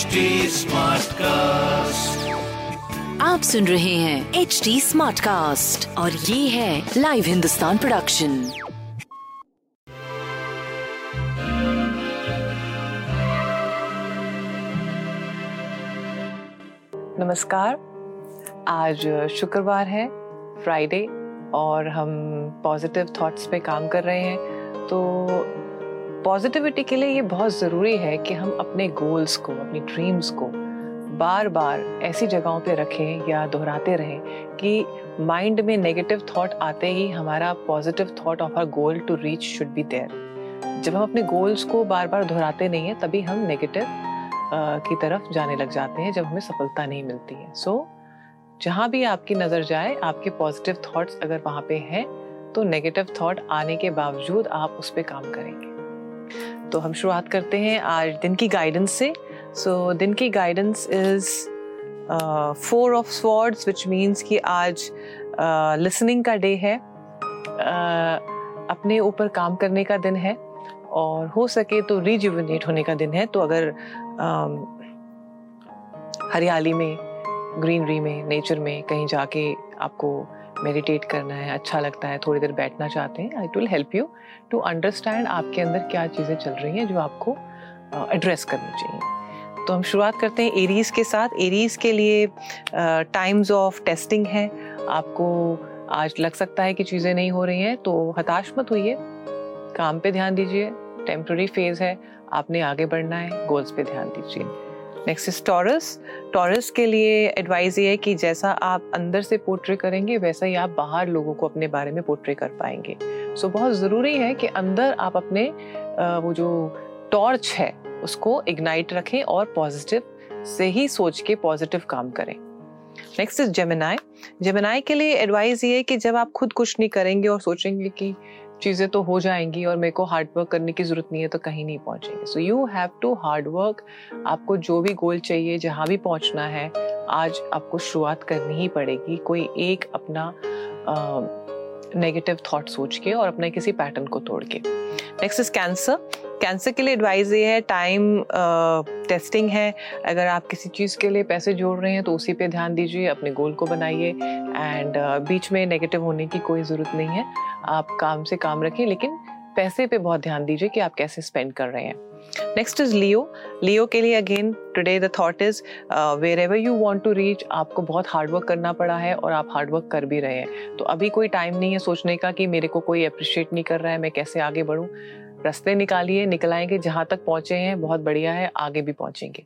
Smartcast आप सुन रहे हैं एच डी स्मार्ट कास्ट और ये है लाइव हिंदुस्तान प्रोडक्शन नमस्कार। आज शुक्रवार है फ्राइडे और हम पॉजिटिव थॉट्स पे काम कर रहे हैं। तो पॉजिटिविटी के लिए ये बहुत ज़रूरी है कि हम अपने गोल्स को अपनी ड्रीम्स को बार बार ऐसी जगहों पे रखें या दोहराते रहें कि माइंड में नेगेटिव थॉट आते ही हमारा positive thought of our goal to reach should be there जब हम अपने गोल्स को बार बार दोहराते नहीं हैं तभी हम नेगेटिव की तरफ़ जाने लग जाते हैं जब हमें सफलता नहीं मिलती है। सो so, जहाँ भी आपकी नज़र जाए आपके पॉजिटिव थॉट्स अगर वहाँ पे हैं तो नेगेटिव थॉट आने के बावजूद आप उस पर काम करेंगे। तो हम शुरुआत करते हैं आज दिन की गाइडेंस से। सो so, दिन की guidance is four of swords which means कि आज लिसनिंग uh, का डे है। Uh, अपने ऊपर काम करने का दिन है और हो सके तो रिजुविनेट होने का दिन है। तो अगर uh, हरियाली में ग्रीनरी में नेचर में कहीं जाके आपको मेडिटेट करना है अच्छा लगता है, थोड़ी देर बैठना चाहते हैं it will help you to understand आपके अंदर क्या चीज़ें चल रही हैं जो आपको एड्रेस करनी चाहिए। तो हम शुरुआत करते हैं एरीज के साथ। एरीज के लिए टाइम्स ऑफ़ टेस्टिंग है। आपको आज लग सकता है कि चीज़ें नहीं हो रही हैं तो हताश मत हुई काम पे ध्यान दीजिए। टेम्प्रेरी फ़ेज़ है। आपने आगे बढ़ना है। गोल्स पे ध्यान दीजिए। नेक्स्ट इज़ टॉरस टॉरस के लिए एडवाइस ये है कि जैसा आप अंदर से पोर्ट्रे करेंगे वैसा ही आप बाहर लोगों को अपने बारे में पोर्ट्रे कर पाएँगे। सो so, बहुत ज़रूरी है कि अंदर आप अपने वो जो टॉर्च है उसको इग्नाइट रखें और पॉजिटिव से ही सोच के पॉजिटिव काम करें। नेक्स्ट इज़ जेमिनाई जेमिनाई के लिए एडवाइस ये है कि जब आप खुद कुछ नहीं करेंगे और सोचेंगे कि चीज़ें तो हो जाएँगी और मेरे को हार्ड वर्क करने की ज़रूरत नहीं है तो कहीं नहीं पहुँचेंगे। So you have to hard work आपको जो भी गोल चाहिए, जहाँ भी पहुँचना है, आज आपको शुरुआत करनी ही पड़ेगी। कोई एक अपना नेगेटिव थॉट सोच के और अपने किसी पैटर्न को तोड़ के। नेक्स्ट इज़ कैंसर कैंसर के लिए एडवाइस ये है टाइम टेस्टिंग है। अगर आप किसी चीज़ के लिए पैसे जोड़ रहे हैं तो उसी पे ध्यान दीजिए, अपने गोल को बनाइए। एंड बीच में नेगेटिव होने की कोई ज़रूरत नहीं है। आप काम से काम रखें, लेकिन पैसे पे बहुत ध्यान दीजिए कि आप कैसे स्पेंड कर रहे हैं। नेक्स्ट इज़ लियो लियो के लिए again today the thought is wherever you want to reach आपको बहुत हार्डवर्क करना पड़ा है और आप हार्डवर्क कर भी रहे हैं। तो अभी कोई टाइम नहीं है सोचने का कि मेरे को कोई अप्रिशिएट नहीं कर रहा है, मैं कैसे आगे बढ़ूँ। रास्ते निकालिए निकल आएँगे जहाँ तक पहुँचे हैं, बहुत बढ़िया है, आगे भी पहुँचेंगे।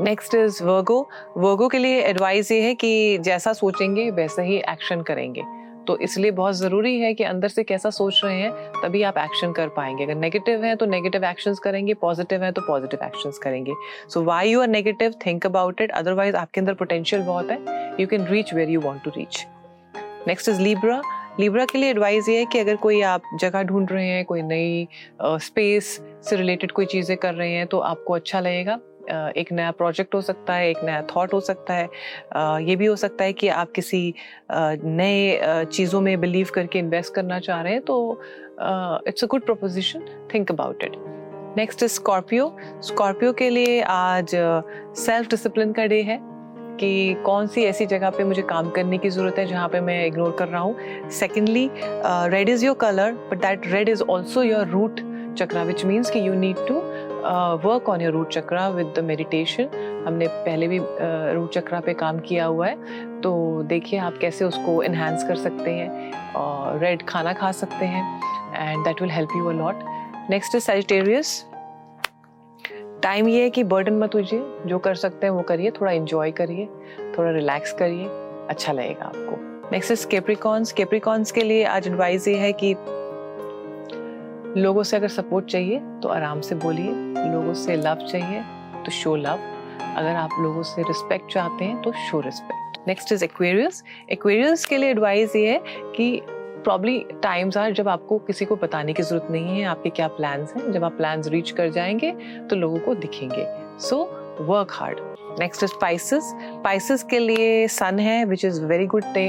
नेक्स्ट इज़ वर्गो वर्गो के लिए एडवाइस ये है कि जैसा सोचेंगे, वैसा ही एक्शन करेंगे। तो इसलिए बहुत ज़रूरी है कि अंदर से कैसा सोच रहे हैं, तभी आप एक्शन कर पाएँगे। अगर नेगेटिव है तो नेगेटिव एक्शंस करेंगे पॉजिटिव है तो पॉजिटिव एक्शंस करेंगे। So why you are negative think about it otherwise आपके अंदर पोटेंशियल बहुत है। You can reach where you want to reach next is Libra Libra के लिए एडवाइस ये है कि अगर कोई आप जगह ढूंढ रहे हैं, कोई नई स्पेस से रिलेटेड कोई चीज़ें कर रहे हैं तो आपको अच्छा लगेगा। एक नया प्रोजेक्ट हो सकता है, एक नया थॉट हो सकता है। ये भी हो सकता है कि आप किसी नए चीज़ों में बिलीव करके इन्वेस्ट करना चाह रहे हैं तो it's a good proposition think about it next is Scorpio Scorpio के लिए आज सेल्फ डिसिप्लिन का डे है। कि कौन सी ऐसी जगह पे मुझे काम करने की ज़रूरत है जहाँ पे मैं इग्नोर कर रहा हूँ। Secondly red is your colour but that red is also your root chakra which means कि you need to work on your root chakra with the meditation हमने पहले भी रूट uh, चक्रा पे काम किया हुआ है तो देखिए आप कैसे उसको इन्हांस कर सकते हैं और रेड खाना खा सकते हैं and that will help you a lot next is Sagittarius time ये है कि बर्डन मत लीजिए जो कर सकते हैं वो करिए, थोड़ा इंजॉय करिए, थोड़ा रिलैक्स करिए अच्छा लगेगा आपको। नेक्स्ट इज़ केप्रिकॉन्स केप्रिकॉन्स के लिए आज एडवाइस ये है कि लोगों से अगर सपोर्ट चाहिए तो आराम से बोलिए। लोगों से लव चाहिए तो शो लव अगर आप लोगों से रिस्पेक्ट चाहते हैं तो show respect next is Aquarius Aquarius के लिए एडवाइस ये है कि प्रॉब्ली टाइम्स आर जब आपको किसी को बताने की ज़रूरत नहीं है, आपके क्या प्लान्स हैं? जब आप प्लान्स रीच कर जाएँगे तो लोगों को दिखेंगे। So work hard next is Pisces Pisces के लिए सन है which is very good day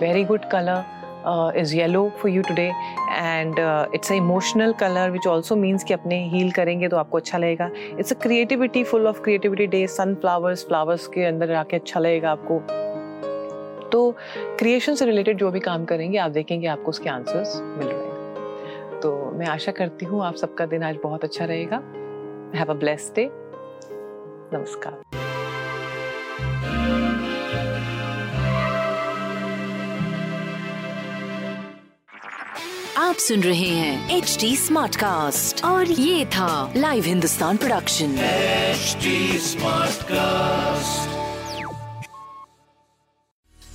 very good colour is yellow for you today and it's a emotional colour which also means कि अपने हील करेंगे तो आपको अच्छा लगेगा। It's a creativity full of creativity day sunflowers flowers के अंदर आके अच्छा लगेगा आपको। तो क्रिएशन से रिलेटेड जो भी काम करेंगे आप देखेंगे आपको उसके आंसर्स मिल रहे हैं। तो मैं आशा करती हूँ आप सबका दिन आज बहुत अच्छा रहेगा। हैव अ ब्लेस डे नमस्कार। आप सुन रहे हैं एच डी स्मार्ट कास्ट और ये था live Hindustan production H smart Smartcast.